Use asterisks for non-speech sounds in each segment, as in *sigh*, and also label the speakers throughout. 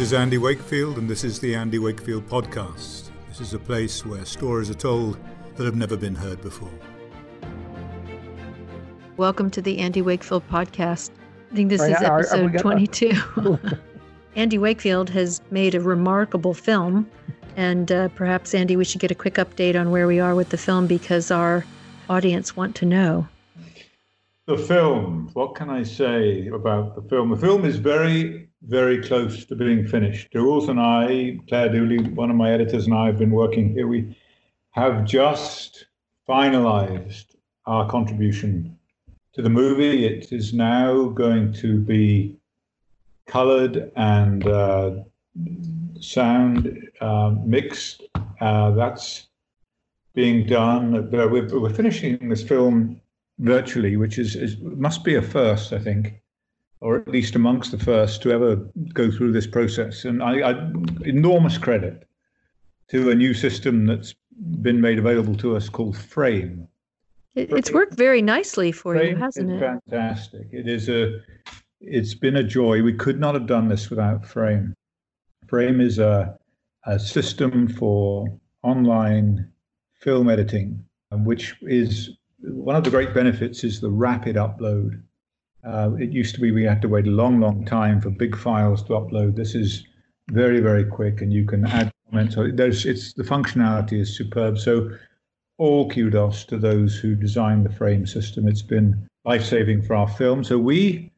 Speaker 1: This is Andy Wakefield, and this is the Andy Wakefield Podcast. This is a place where stories are told that have never been heard before.
Speaker 2: Welcome to the Andy Wakefield Podcast. I think this
Speaker 3: Right,
Speaker 2: is
Speaker 3: are- are
Speaker 2: episode 22. *laughs* *laughs* Andy Wakefield has made a remarkable film, and uh, perhaps, Andy, we should get a quick update on where we are with the film because our audience want to know.
Speaker 1: The film, what can I say about the film? The film is very, very close to being finished. Jules and I, Claire Dooley, one of my editors, and I have been working here. We have just finalized our contribution to the movie. It is now going to be colored and uh, sound uh, mixed. Uh, that's being done. We're, we're finishing this film virtually, which is, is must be a first, I think, or at least amongst the first to ever go through this process. And I, I enormous credit to a new system that's been made available to us called Frame.
Speaker 2: It, it's worked very nicely for you,
Speaker 1: Frame
Speaker 2: hasn't
Speaker 1: is
Speaker 2: it?
Speaker 1: fantastic. It is a, it's been a joy. We could not have done this without Frame. Frame is a, a system for online film editing, which is one of the great benefits is the rapid upload. Uh, it used to be we had to wait a long, long time for big files to upload. This is very, very quick, and you can add comments. So there's, it's the functionality is superb. So all kudos to those who designed the frame system. It's been life saving for our film. So we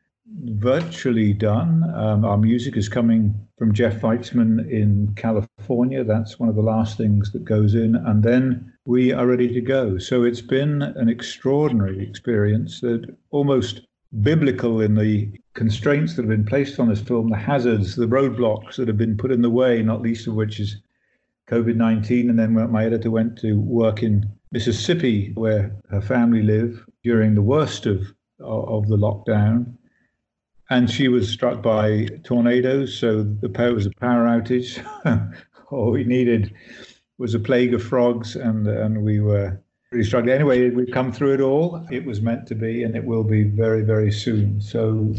Speaker 1: virtually done. Um, our music is coming from Jeff Weitzman in California. That's one of the last things that goes in, and then we are ready to go. So it's been an extraordinary experience that almost biblical in the constraints that have been placed on this film, the hazards, the roadblocks that have been put in the way, not least of which is COVID 19. And then my editor went to work in Mississippi, where her family live during the worst of, of the lockdown. And she was struck by tornadoes. So the power was a power outage. *laughs* All we needed was a plague of frogs, and, and we were really struggling. Anyway, we've come through it all. It was meant to be, and it will be very, very soon. So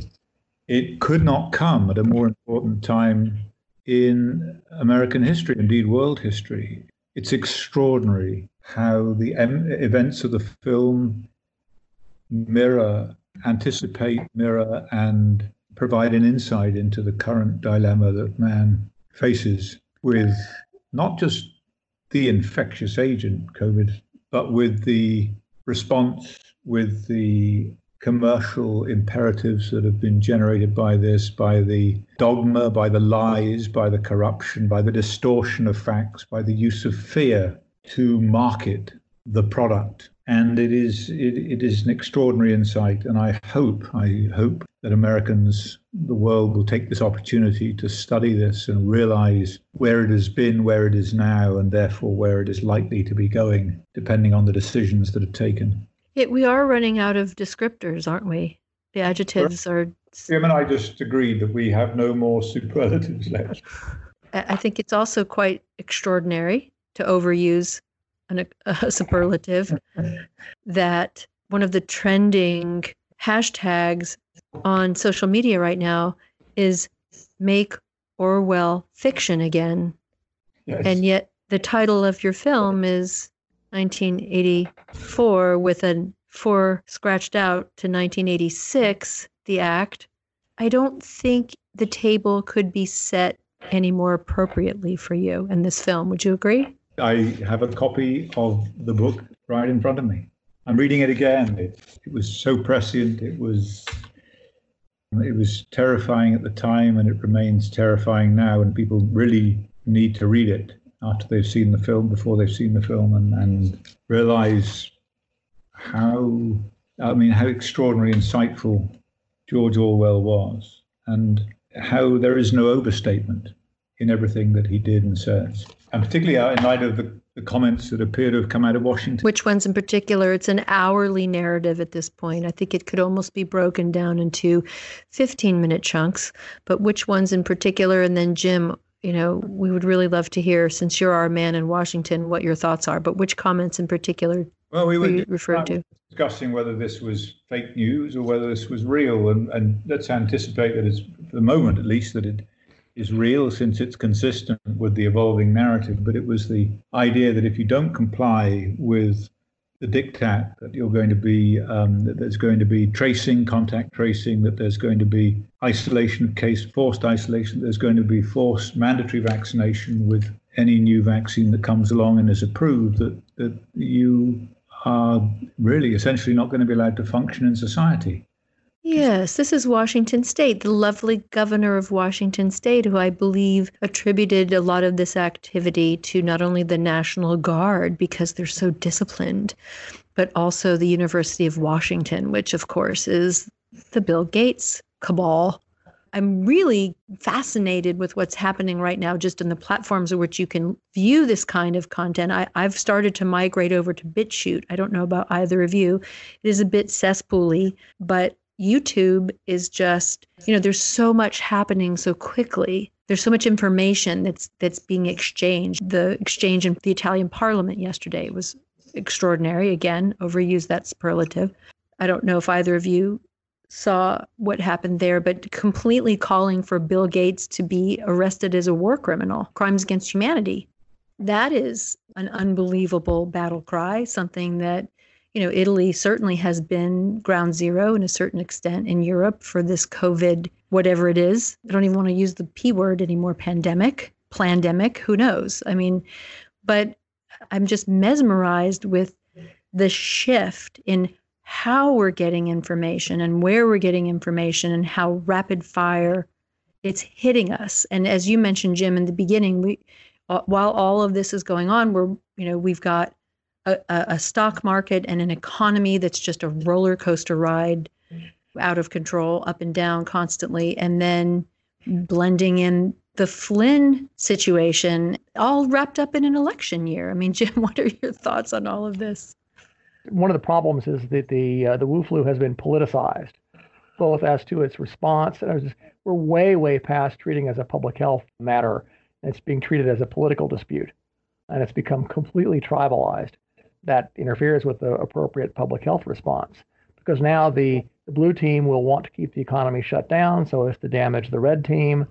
Speaker 1: it could not come at a more important time in American history, indeed world history. It's extraordinary how the events of the film mirror, anticipate, mirror, and provide an insight into the current dilemma that man faces with not just the infectious agent, COVID, but with the response, with the commercial imperatives that have been generated by this, by the dogma, by the lies, by the corruption, by the distortion of facts, by the use of fear to market the product. And it is it, it is an extraordinary insight, and I hope I hope that Americans, the world, will take this opportunity to study this and realize where it has been, where it is now, and therefore where it is likely to be going, depending on the decisions that are taken.
Speaker 2: It, we are running out of descriptors, aren't we? The adjectives are.
Speaker 1: Jim and I just agreed that we have no more superlatives left. *laughs*
Speaker 2: I think it's also quite extraordinary to overuse an, a *laughs* superlative that one of the trending hashtags on social media right now is make Orwell fiction again.
Speaker 1: Yes.
Speaker 2: And yet the title of your film is 1984 with a four scratched out to 1986, the act. I don't think the table could be set any more appropriately for you in this film. Would you agree?
Speaker 1: I have a copy of the book right in front of me. I'm reading it again. It, it was so prescient. It was it was terrifying at the time, and it remains terrifying now. And people really need to read it after they've seen the film, before they've seen the film, and, and realize how I mean how extraordinary, insightful George Orwell was, and how there is no overstatement in everything that he did and says, and particularly uh, in light of the, the comments that appear to have come out of Washington.
Speaker 2: Which ones in particular? It's an hourly narrative at this point. I think it could almost be broken down into 15 minute chunks, but which ones in particular? And then, Jim, you know, we would really love to hear, since you're our man in Washington, what your thoughts are. But which comments in particular
Speaker 1: Well, we
Speaker 2: were
Speaker 1: were
Speaker 2: referred to?
Speaker 1: discussing whether this was fake news or whether this was real, and, and let's anticipate that it's, for the moment at least, that it is real since it's consistent with the evolving narrative, but it was the idea that if you don't comply with the diktat that you're going to be um, that there's going to be tracing, contact tracing, that there's going to be isolation of case, forced isolation, there's going to be forced mandatory vaccination with any new vaccine that comes along and is approved, that that you are really essentially not going to be allowed to function in society.
Speaker 2: Yes, this is Washington State, the lovely governor of Washington State, who I believe attributed a lot of this activity to not only the National Guard because they're so disciplined, but also the University of Washington, which of course is the Bill Gates cabal. I'm really fascinated with what's happening right now, just in the platforms in which you can view this kind of content. I, have started to migrate over to BitChute. I don't know about either of you. It is a bit cesspooly, but YouTube is just, you know, there's so much happening so quickly. There's so much information that's that's being exchanged. The exchange in the Italian parliament yesterday was extraordinary. Again, overuse that superlative. I don't know if either of you saw what happened there, but completely calling for Bill Gates to be arrested as a war criminal, crimes against humanity. That is an unbelievable battle cry, something that you know, Italy certainly has been ground zero in a certain extent in Europe for this COVID, whatever it is. I don't even want to use the P word anymore pandemic, pandemic, who knows? I mean, but I'm just mesmerized with the shift in how we're getting information and where we're getting information and how rapid fire it's hitting us. And as you mentioned, Jim, in the beginning, we, uh, while all of this is going on, we're, you know, we've got a, a stock market and an economy that's just a roller coaster ride out of control, up and down constantly, and then blending in the Flynn situation, all wrapped up in an election year. I mean, *laughs* Jim, what are your thoughts on all of this?
Speaker 3: One of the problems is that the uh, the Wu flu has been politicized, both as to its response and we're way way past treating as a public health matter. It's being treated as a political dispute, and it's become completely tribalized that interferes with the appropriate public health response. Because now the, the blue team will want to keep the economy shut down so as to damage the red team.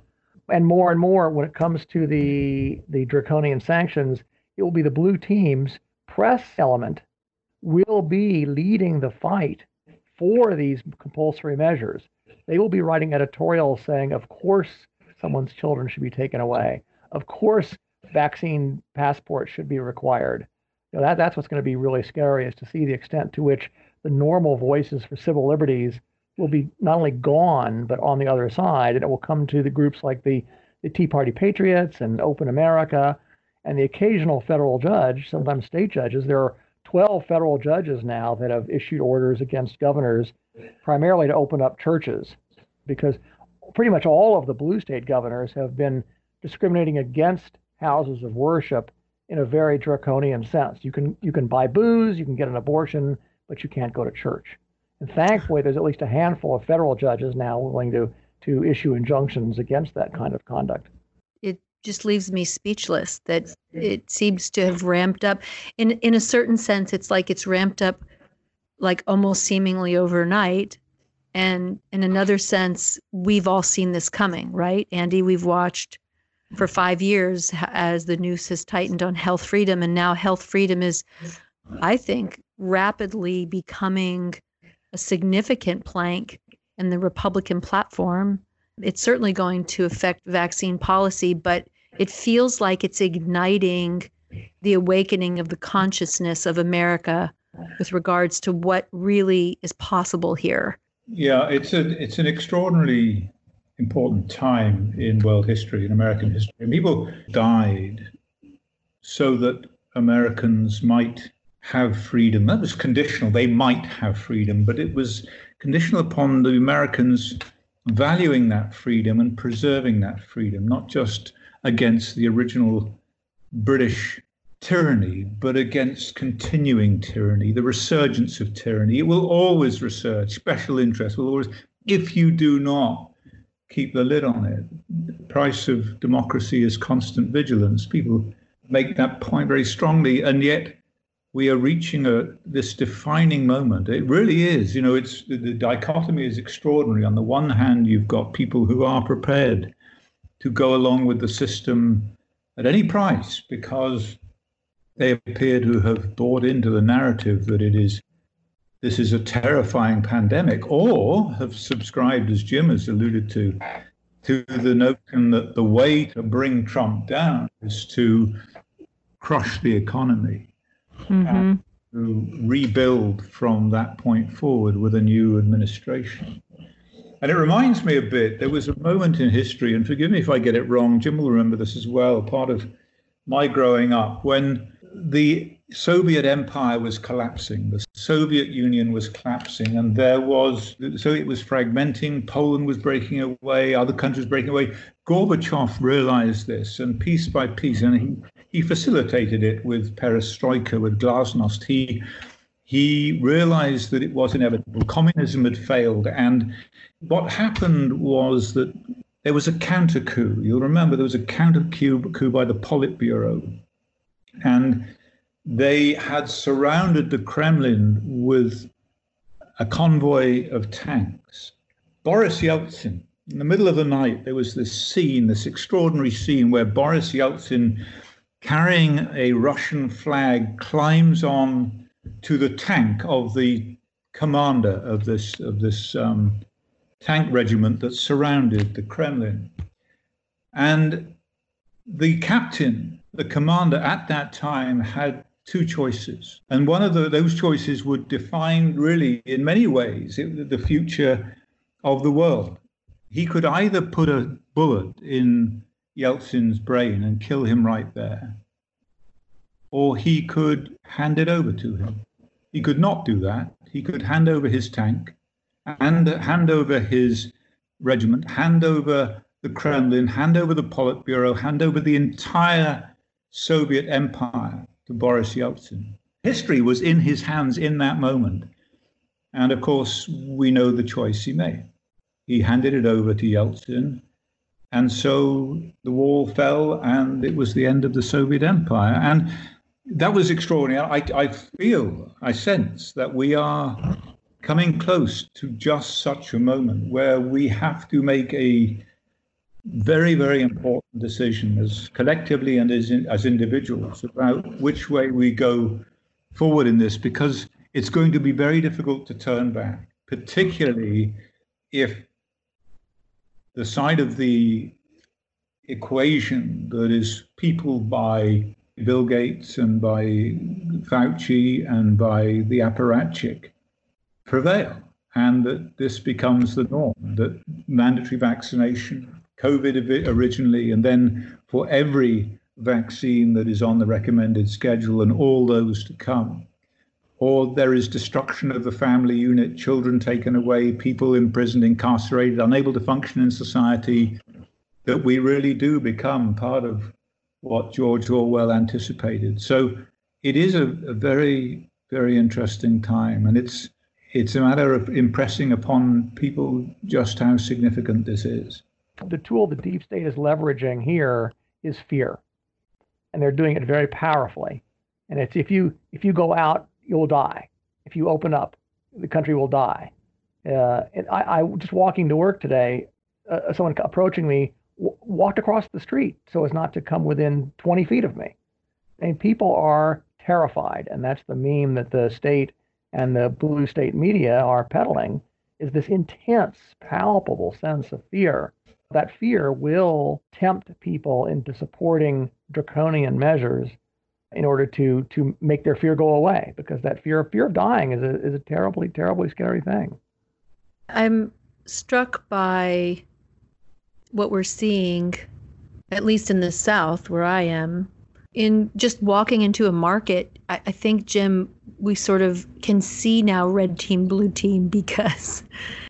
Speaker 3: And more and more, when it comes to the, the draconian sanctions, it will be the blue team's press element will be leading the fight for these compulsory measures. They will be writing editorials saying, of course, someone's children should be taken away. Of course, vaccine passports should be required you know, that, that's what's going to be really scary is to see the extent to which the normal voices for civil liberties will be not only gone, but on the other side. And it will come to the groups like the, the Tea Party Patriots and Open America and the occasional federal judge, sometimes state judges. There are 12 federal judges now that have issued orders against governors primarily to open up churches because pretty much all of the blue state governors have been discriminating against houses of worship in a very draconian sense. You can you can buy booze, you can get an abortion, but you can't go to church. And thankfully, there's at least a handful of federal judges now willing to to issue injunctions against that kind of conduct.
Speaker 2: It just leaves me speechless that it seems to have ramped up. In in a certain sense, it's like it's ramped up like almost seemingly overnight. And in another sense, we've all seen this coming, right? Andy, we've watched for five years as the noose has tightened on health freedom. And now health freedom is, I think, rapidly becoming a significant plank in the Republican platform. It's certainly going to affect vaccine policy, but it feels like it's igniting the awakening of the consciousness of America with regards to what really is possible here.
Speaker 1: Yeah, it's a it's an extraordinarily important time in world history, in American history. And people died so that Americans might have freedom. That was conditional. They might have freedom, but it was conditional upon the Americans valuing that freedom and preserving that freedom, not just against the original British tyranny, but against continuing tyranny, the resurgence of tyranny. It will always resurge. Special interest will always, if you do not keep the lid on it. The price of democracy is constant vigilance. People make that point very strongly, and yet we are reaching a this defining moment. It really is. You know, it's the, the dichotomy is extraordinary. On the one hand, you've got people who are prepared to go along with the system at any price because they appear to have bought into the narrative that it is this is a terrifying pandemic, or have subscribed, as Jim has alluded to, to the notion that the way to bring Trump down is to crush the economy mm-hmm. and to rebuild from that point forward with a new administration. And it reminds me a bit, there was a moment in history, and forgive me if I get it wrong, Jim will remember this as well, part of my growing up, when the Soviet empire was collapsing, the Soviet Union was collapsing, and there was, so it was fragmenting, Poland was breaking away, other countries breaking away. Gorbachev realized this, and piece by piece, and he, he facilitated it with perestroika, with glasnost. He, he realized that it was inevitable. Communism had failed, and what happened was that there was a counter coup. You'll remember there was a counter coup, by the Politburo and they had surrounded the Kremlin with a convoy of tanks. Boris Yeltsin, in the middle of the night, there was this scene, this extraordinary scene where Boris Yeltsin, carrying a Russian flag, climbs on to the tank of the commander of this of this um, tank regiment that surrounded the Kremlin, and the captain the commander at that time had two choices. And one of the, those choices would define, really, in many ways, it, the future of the world. He could either put a bullet in Yeltsin's brain and kill him right there, or he could hand it over to him. He could not do that. He could hand over his tank and hand over his regiment, hand over the Kremlin, hand over the Politburo, hand over the entire Soviet empire to Boris Yeltsin. History was in his hands in that moment. And of course, we know the choice he made. He handed it over to Yeltsin. And so the wall fell, and it was the end of the Soviet empire. And that was extraordinary. I, I feel, I sense that we are coming close to just such a moment where we have to make a very, very important decision as collectively and as, in, as individuals about which way we go forward in this because it's going to be very difficult to turn back, particularly if the side of the equation that is peopled by Bill Gates and by Fauci and by the apparatchik prevail, and that this becomes the norm, that mandatory vaccination COVID originally, and then for every vaccine that is on the recommended schedule and all those to come. Or there is destruction of the family unit, children taken away, people imprisoned, incarcerated, unable to function in society, that we really do become part of what George Orwell anticipated. So it is a, a very, very interesting time. And it's it's a matter of impressing upon people just how significant this is
Speaker 3: the tool the deep state is leveraging here is fear, and they're doing it very powerfully. And it's if you if you go out, you'll die. If you open up, the country will die. Uh, and I, I just walking to work today, uh, someone approaching me w- walked across the street so as not to come within 20 feet of me. And people are terrified, and that's the meme that the state and the blue state media are peddling is this intense, palpable sense of fear that fear will tempt people into supporting draconian measures in order to to make their fear go away because that fear fear of dying is a is a terribly terribly scary thing.
Speaker 2: I'm struck by what we're seeing at least in the south where I am in just walking into a market I, I think Jim we sort of can see now red team blue team because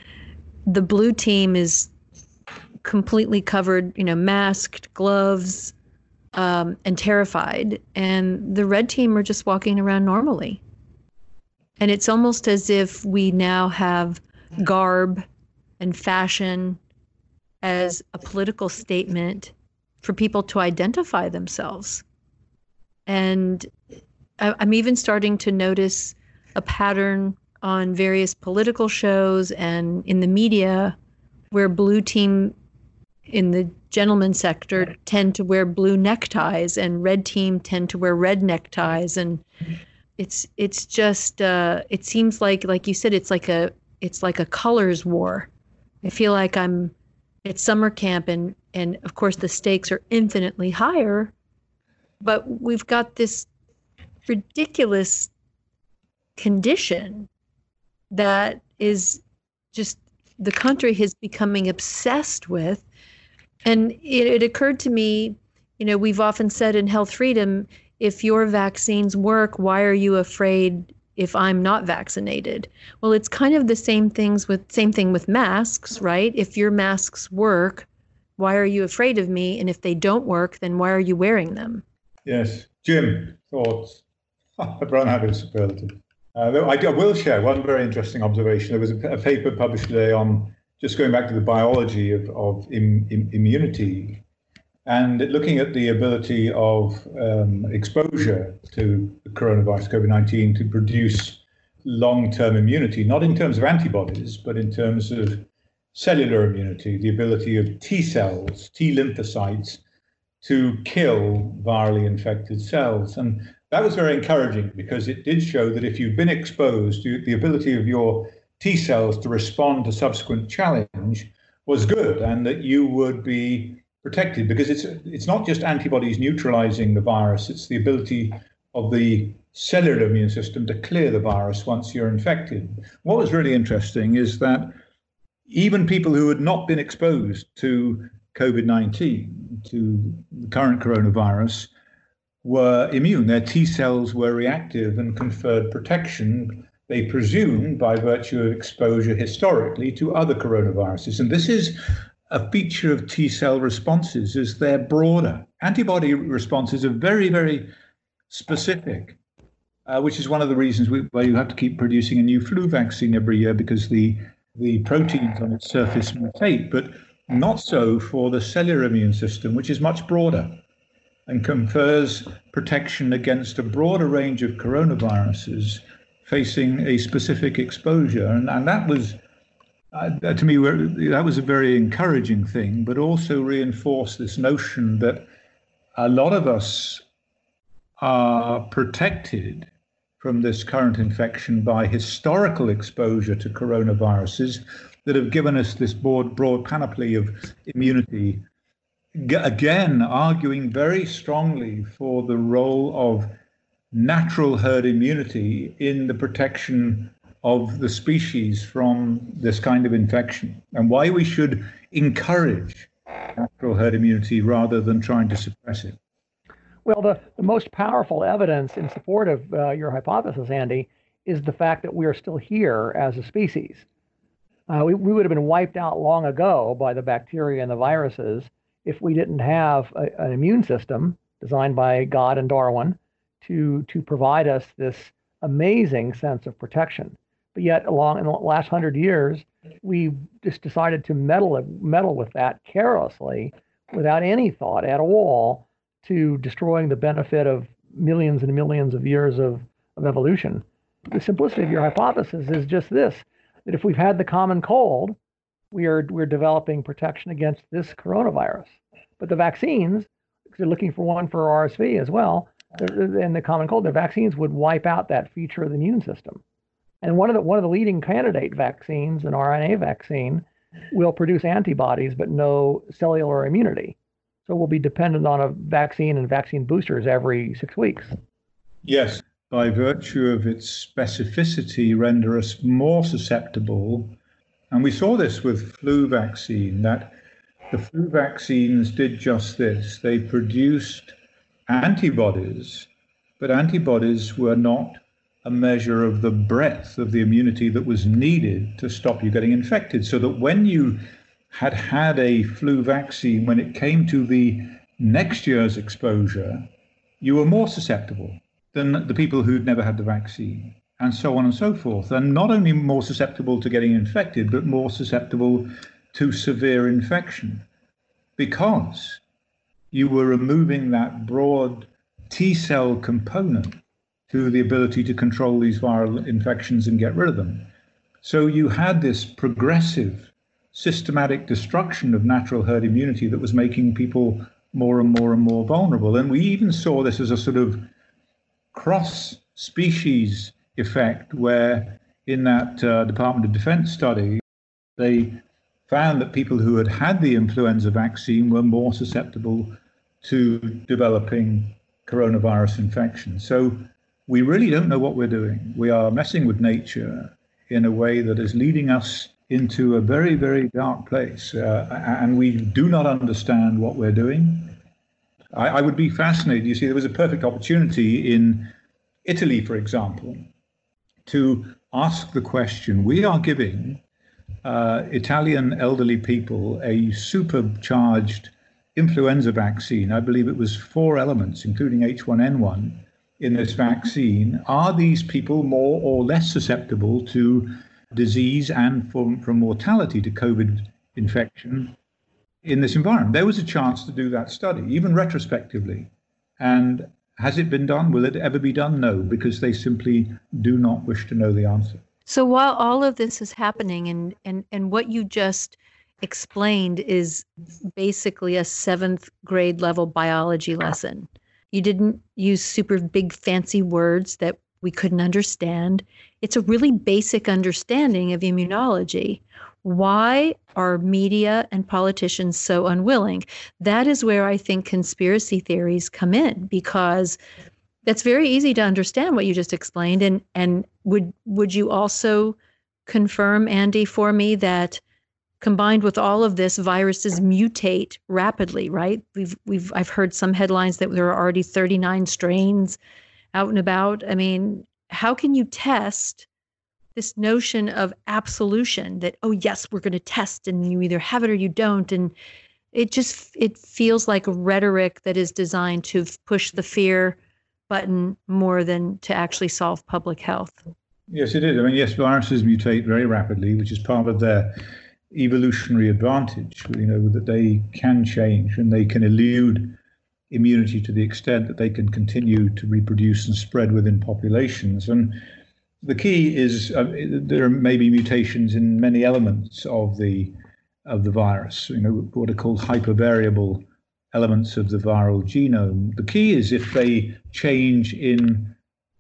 Speaker 2: *laughs* the blue team is completely covered, you know, masked, gloves, um, and terrified. And the red team are just walking around normally. And it's almost as if we now have garb and fashion as a political statement for people to identify themselves. And I'm even starting to notice a pattern on various political shows and in the media where blue team in the gentleman sector tend to wear blue neckties and red team tend to wear red neckties. And it's it's just uh, it seems like like you said it's like a it's like a colors war. I feel like i'm at summer camp and and of course the stakes are infinitely higher but we've got this ridiculous condition that is just the country is becoming obsessed with and it, it occurred to me, you know, we've often said in health freedom, if your vaccines work, why are you afraid if I'm not vaccinated? Well, it's kind of the same things with same thing with masks, right? If your masks work, why are you afraid of me? And if they don't work, then why are you wearing them?
Speaker 1: Yes. Jim, thoughts? I've run out of superlative. Uh, I, will share one very interesting observation. There was a, a paper published today on just going back to the biology of, of Im, Im, immunity and looking at the ability of um, exposure to coronavirus, COVID 19, to produce long term immunity, not in terms of antibodies, but in terms of cellular immunity, the ability of T cells, T lymphocytes, to kill virally infected cells. And that was very encouraging because it did show that if you've been exposed, the ability of your T cells to respond to subsequent challenge was good and that you would be protected because it's it's not just antibodies neutralizing the virus it's the ability of the cellular immune system to clear the virus once you're infected. What was really interesting is that even people who had not been exposed to covid-19 to the current coronavirus were immune. Their t cells were reactive and conferred protection they presume by virtue of exposure historically to other coronaviruses. And this is a feature of T cell responses is they're broader. Antibody responses are very, very specific, uh, which is one of the reasons we, why you have to keep producing a new flu vaccine every year because the the proteins on its surface mutate, but not so for the cellular immune system, which is much broader and confers protection against a broader range of coronaviruses facing a specific exposure, and, and that was uh, to me that was a very encouraging thing, but also reinforced this notion that a lot of us are protected from this current infection by historical exposure to coronaviruses that have given us this broad, broad panoply of immunity. Again, arguing very strongly for the role of natural herd immunity in the protection of the species from this kind of infection and why we should encourage natural herd immunity rather than trying to suppress it.
Speaker 3: Well, the, the most powerful evidence in support of uh, your hypothesis, Andy, is the fact that we are still here as a species. Uh, we, we would have been wiped out long ago by the bacteria and the viruses if we didn't have a, an immune system designed by God and Darwin to to provide us this amazing sense of protection. But yet, along in the last hundred years, we just decided to meddle meddle with that carelessly, without any thought at all to destroying the benefit of millions and millions of years of, of evolution. The simplicity of your hypothesis is just this: that if we've had the common cold, we are we're developing protection against this coronavirus. But the vaccines, because they're looking for one for RSV as well, and the common cold, the vaccines would wipe out that feature of the immune system. And one of the one of the leading candidate vaccines, an RNA vaccine, will produce antibodies but no cellular immunity. So we'll be dependent on a vaccine and vaccine boosters every six weeks.
Speaker 1: Yes, by virtue of its specificity, render us more susceptible. And we saw this with flu vaccine that the flu vaccines did just this. They produced antibodies, but antibodies were not a measure of the breadth of the immunity that was needed to stop you getting infected. So that when you had had a flu vaccine, when it came to the next year's exposure, you were more susceptible than the people who'd never had the vaccine, and so on and so forth. And not only more susceptible to getting infected, but more susceptible to severe infection because you were removing that broad T cell component to the ability to control these viral infections and get rid of them. So you had this progressive systematic destruction of natural herd immunity that was making people more and more and more vulnerable. And we even saw this as a sort of cross species effect, where in that uh, Department of Defense study, they found that people who had had the influenza vaccine were more susceptible to developing coronavirus infection. So we really don't know what we're doing. We are messing with nature in a way that is leading us into a very, very dark place. Uh, and we do not understand what we're doing. I, I, would be fascinated. You see, there was a perfect opportunity in Italy, for example, to ask the question we are giving uh, Italian elderly people a supercharged influenza vaccine. I believe it was four elements, including H1N1, in this vaccine. Are these people more or less susceptible to disease and from, from mortality to COVID infection in this environment. There was a chance to do that study, even retrospectively. And has it been done? Will it ever be done? No, because they simply do not wish to know the answer.
Speaker 2: So while all of this is happening and, and, and what you just explained is basically a seventh grade level biology lesson. You didn't use super big fancy words that we couldn't understand. It's a really basic understanding of immunology. Why are media and politicians so unwilling? That is where I think conspiracy theories come in because that's very easy to understand what you just explained and and would would you also confirm Andy for me that combined with all of this viruses mutate rapidly right we've we've I've heard some headlines that there are already 39 strains out and about. I mean, how can you test this notion of absolution that oh yes, we're going to test and you either have it or you don't and it just it feels like rhetoric that is designed to push the fear button more than to actually solve public health.
Speaker 1: Yes, it is. I mean, yes, viruses mutate very rapidly, which is part of their evolutionary advantage. You know that they can change and they can elude immunity to the extent that they can continue to reproduce and spread within populations. And the key is uh, there may be mutations in many elements of the of the virus. You know what are called hypervariable elements of the viral genome. The key is if they change in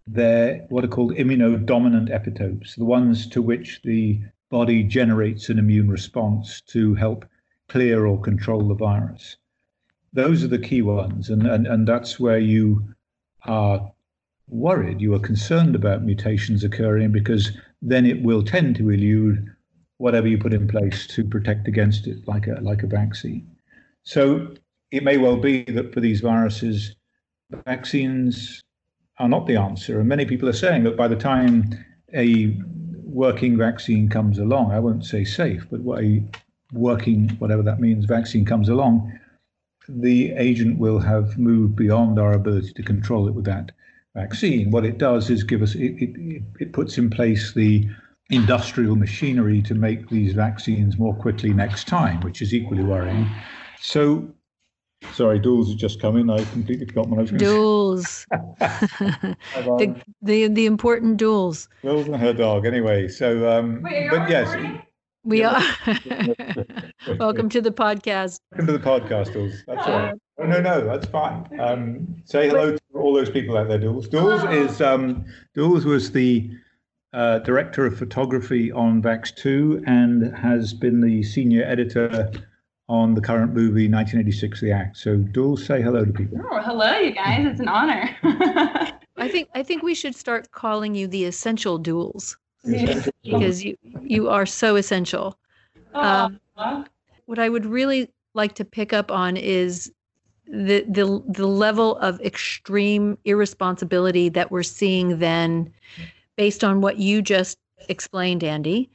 Speaker 1: their what are called immunodominant epitopes, the ones to which the body generates an immune response to help clear or control the virus those are the key ones, and, and, and that's where you are worried, you are concerned about mutations occurring because then it will tend to elude whatever you put in place to protect against it, like a like a vaccine. So it may well be that for these viruses, vaccines are not the answer, and many people are saying that by the time a working vaccine comes along, I won't say safe, but a working whatever that means vaccine comes along, the agent will have moved beyond our ability to control it with that vaccine. What it does is give us, it, it, it puts in place the industrial machinery to make these vaccines more quickly next time, which is equally worrying. So, sorry, Duels has just come in. I completely forgot what I was going
Speaker 2: Dools. *laughs* *laughs* the, the, the important duels.
Speaker 1: Duels and her dog, anyway. So, um, Wait, but yes.
Speaker 2: We are. *laughs* Welcome to the podcast.
Speaker 1: Welcome to the podcast, Duels. That's all right. Oh, no, no, that's fine. Um, say hello to all those people out there, Duels. Dools is um, Dools was the uh, director of photography on Vaxxed 2 and has been the senior editor on the current movie 1986 The Act. So Dools, say hello to people.
Speaker 4: Oh, hello, you guys. It's an honor. *laughs*
Speaker 2: I think I think we should start calling you the essential Dools because you you are so essential. Um, what I would really like to pick up on is the the the level of extreme irresponsibility that we're seeing then based on what you just explained Andy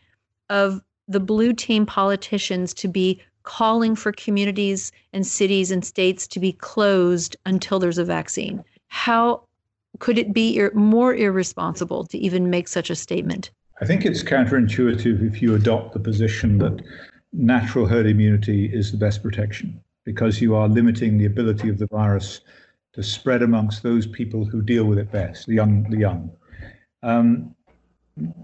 Speaker 2: of the blue team politicians to be calling for communities and cities and states to be closed until there's a vaccine how could it be ir- more irresponsible to even make such a statement
Speaker 1: I think it's counterintuitive if you adopt the position that natural herd immunity is the best protection because you are limiting the ability of the virus to spread amongst those people who deal with it best, the young. The young. Um,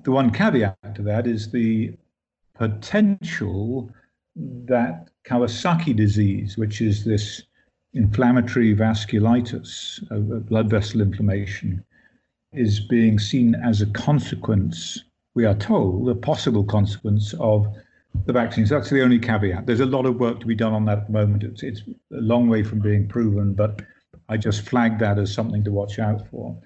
Speaker 1: the one caveat to that is the potential that Kawasaki disease, which is this inflammatory vasculitis, a blood vessel inflammation, is being seen as a consequence, we are told, a possible consequence of the vaccines. That's the only caveat. There's a lot of work to be done on that at the moment. It's, it's a long way from being proven, but I just flagged that as something to watch out for.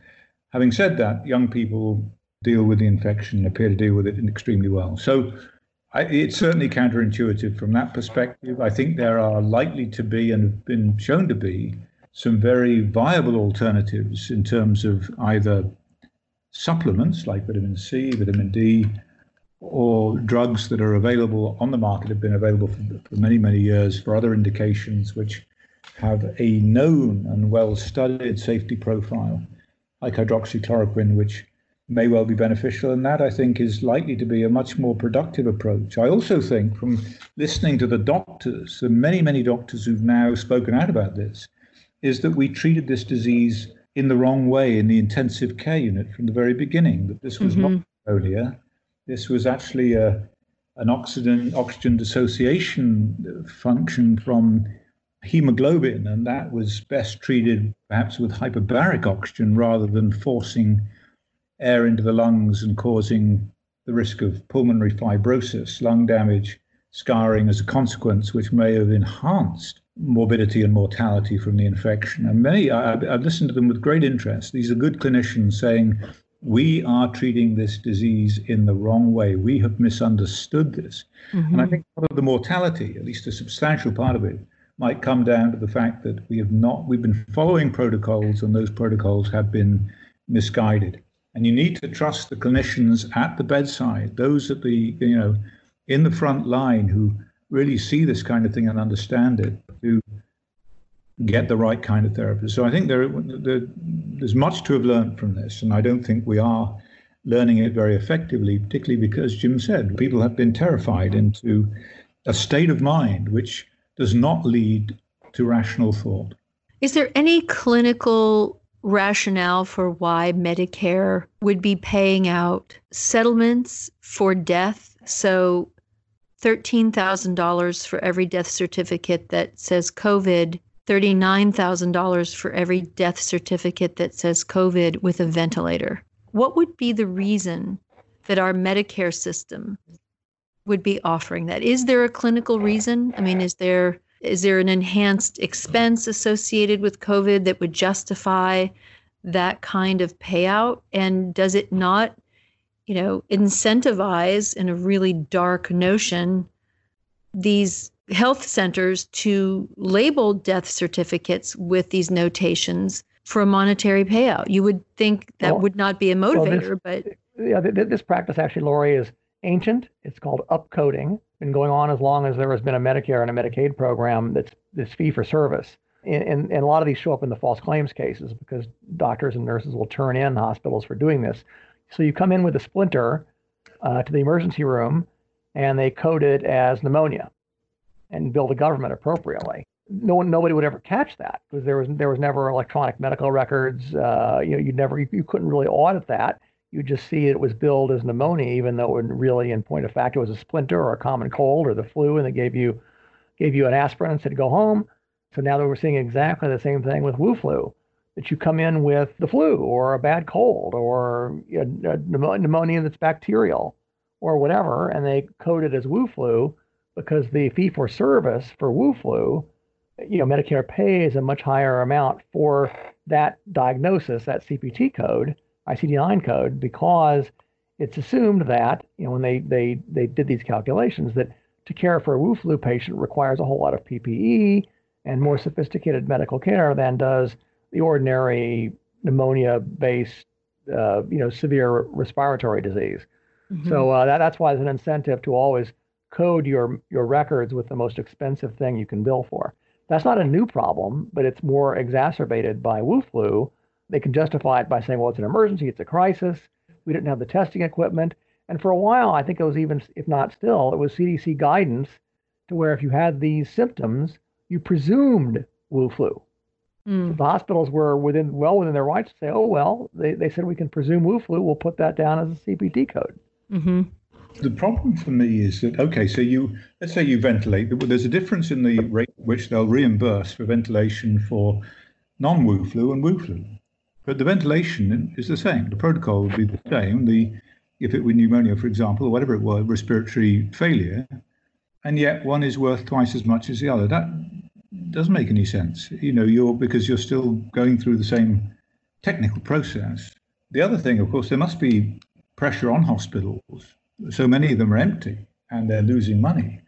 Speaker 1: Having said that, young people deal with the infection, appear to deal with it extremely well. So I, it's certainly counterintuitive from that perspective. I think there are likely to be and have been shown to be some very viable alternatives in terms of either supplements like vitamin C, vitamin D, or drugs that are available on the market have been available for, for many, many years for other indications which have a known and well studied safety profile, like hydroxychloroquine, which may well be beneficial. And that I think is likely to be a much more productive approach. I also think from listening to the doctors, the many, many doctors who've now spoken out about this, is that we treated this disease in the wrong way in the intensive care unit from the very beginning, that this was mm-hmm. not pneumonia. This was actually a, an oxygen, oxygen dissociation function from hemoglobin, and that was best treated perhaps with hyperbaric oxygen rather than forcing air into the lungs and causing the risk of pulmonary fibrosis, lung damage, scarring as a consequence, which may have enhanced morbidity and mortality from the infection. And many, I, have listened to them with great interest. These are good clinicians saying, we are treating this disease in the wrong way. We have misunderstood this. Mm-hmm. And I think part of the mortality, at least a substantial part of it, might come down to the fact that we have not, we've been following protocols and those protocols have been misguided. And you need to trust the clinicians at the bedside, those at the, you know, in the front line who really see this kind of thing and understand it to get the right kind of therapy. So I think there, there, there's much to have learned from this, and I don't think we are learning it very effectively, particularly because Jim said people have been terrified into a state of mind which does not lead to rational thought.
Speaker 2: Is there any clinical rationale for why Medicare would be paying out settlements for death. So $13,000 for every death certificate that says COVID, $39,000 for every death certificate that says COVID with a ventilator. What would be the reason that our Medicare system would be offering that? Is there a clinical reason? I mean, is there is there an enhanced expense associated with COVID that would justify that kind of payout? And does it not, you know, incentivize in a really dark notion these health centers to label death certificates with these notations for a monetary payout? You would think that well, would not be a motivator, well, this,
Speaker 3: but yeah, this practice actually, Lori, is ancient. It's called upcoding been going on as long as there has been a Medicare and a Medicaid program that's this fee for service. And, and, and, a lot of these show up in the false claims cases because doctors and nurses will turn in hospitals for doing this. So you come in with a splinter uh, to the emergency room and they code it as pneumonia and bill the government appropriately. No one, nobody would ever catch that because there was there was never electronic medical records. Uh, you know, you never you, you couldn't really audit that you just see it was billed as pneumonia, even though it really, in point of fact, it was a splinter or a common cold or the flu, and they gave you gave you an aspirin and said go home. So now that we're seeing exactly the same thing with Wu flu, that you come in with the flu or a bad cold or pneumonia that's bacterial or whatever, and they code it as Wu flu because the fee for service for Wu flu, you know, Medicare pays a much higher amount for that diagnosis, that CPT code ICD-9 code because it's assumed that you know when they they they did these calculations that to care for a Wu flu patient requires a whole lot of PPE and more sophisticated medical care than does the ordinary pneumonia-based uh, you know severe respiratory disease. Mm-hmm. So uh, that, that's why there's an incentive to always code your your records with the most expensive thing you can bill for. That's not a new problem, but it's more exacerbated by Wu flu they can justify it by saying, well, it's an emergency, it's a crisis, we didn't have the testing equipment. And for a while, I think it was even, if not still, it was CDC guidance to where if you had these symptoms, you presumed Wu flu. Mm. The hospitals were within well within their rights to say, oh well, they, they said we can presume Wu flu. We'll put that down as a CPT code.
Speaker 2: Mm-hmm.
Speaker 1: the problem for me is that okay, so you let's say you ventilate. There's a difference in the rate at which they'll reimburse for ventilation for non-Wu flu and Wu flu, but the ventilation is the same. The protocol would be the same. The if it were pneumonia, for example, or whatever it were, respiratory failure, and yet one is worth twice as much as the other. That doesn't make any sense. You know, you're because you're still going through the same technical process. The other thing, of course, there must be pressure on hospitals so many of them are empty and they're losing money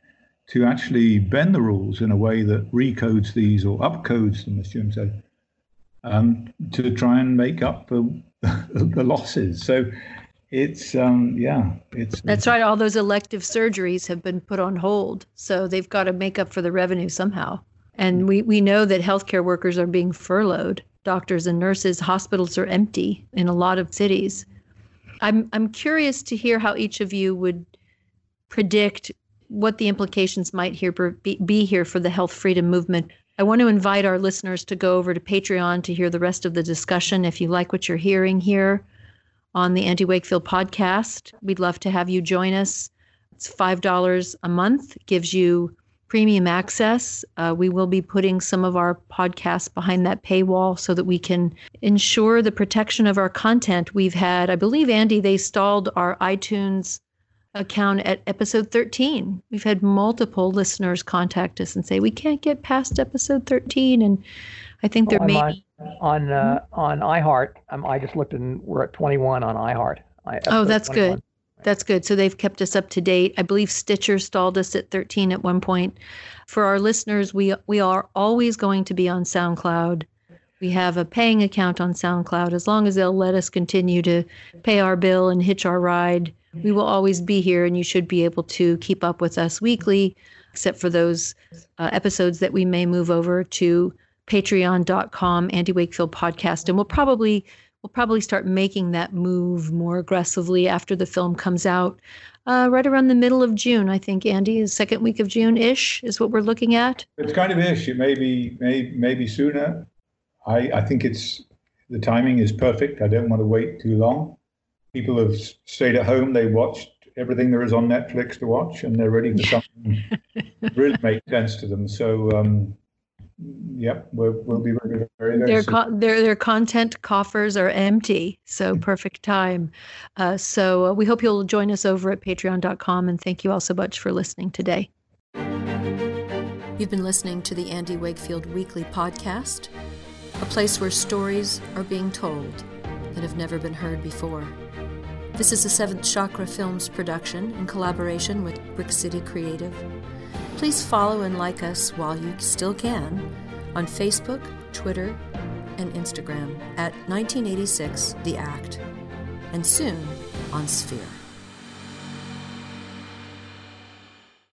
Speaker 1: to actually bend the rules in a way that recodes these or upcodes them, as Jim said, um, to try and make up the, *laughs* the losses. So it's um, yeah, it's
Speaker 2: that's right. All those elective surgeries have been put on hold, so they've got to make up for the revenue somehow. And we we know that healthcare workers are being furloughed. Doctors and nurses, hospitals are empty in a lot of cities. I'm I'm curious to hear how each of you would predict what the implications might here be, be here for the health freedom movement. I want to invite our listeners to go over to Patreon to hear the rest of the discussion. If you like what you're hearing here on the Andy Wakefield podcast, we'd love to have you join us. It's five dollars a month, gives you premium access. Uh, we will be putting some of our podcasts behind that paywall so that we can ensure the protection of our content. We've had, I believe, Andy, they stalled our iTunes account at episode 13. We've had multiple listeners contact us and say, we can't get past episode 13. And I think there oh, may
Speaker 3: be. On, uh, on iHeart, um, I just looked and we're at 21 on iHeart.
Speaker 2: I, oh, that's 21. good. That's good. So they've kept us up to date. I believe Stitcher stalled us at 13 at one point. For our listeners, we we are always going to be on SoundCloud. We have a paying account on SoundCloud. As long as they'll let us continue to pay our bill and hitch our ride, we will always be here, and you should be able to keep up with us weekly, except for those uh, episodes that we may move over to patreon.com, Andy Wakefield Podcast. And we'll probably we'll probably start making that move more aggressively after the film comes out. Uh, right around the middle of June, I think, Andy, is second week of June ish is what we're looking at.
Speaker 1: It's kind of ish. It may be, may, maybe sooner. I, I think it's the timing is perfect. I don't want to wait too long. People have stayed at home. They watched everything there is on Netflix to watch, and they're ready for something really make sense to them. So um, Yep, we'll, we'll be very, very, very
Speaker 2: their, co- their their content coffers are empty, so *laughs* perfect time. Uh, so uh, we hope you'll join us over at Patreon.com, and thank you all so much for listening today. You've been listening to the Andy Wakefield Weekly Podcast, a place where stories are being told that have never been heard before. This is a Seventh Chakra Films production in collaboration with Brick City Creative. Please follow and like us while you still can on Facebook, Twitter, and Instagram at 1986 The Act, and soon on Sphere.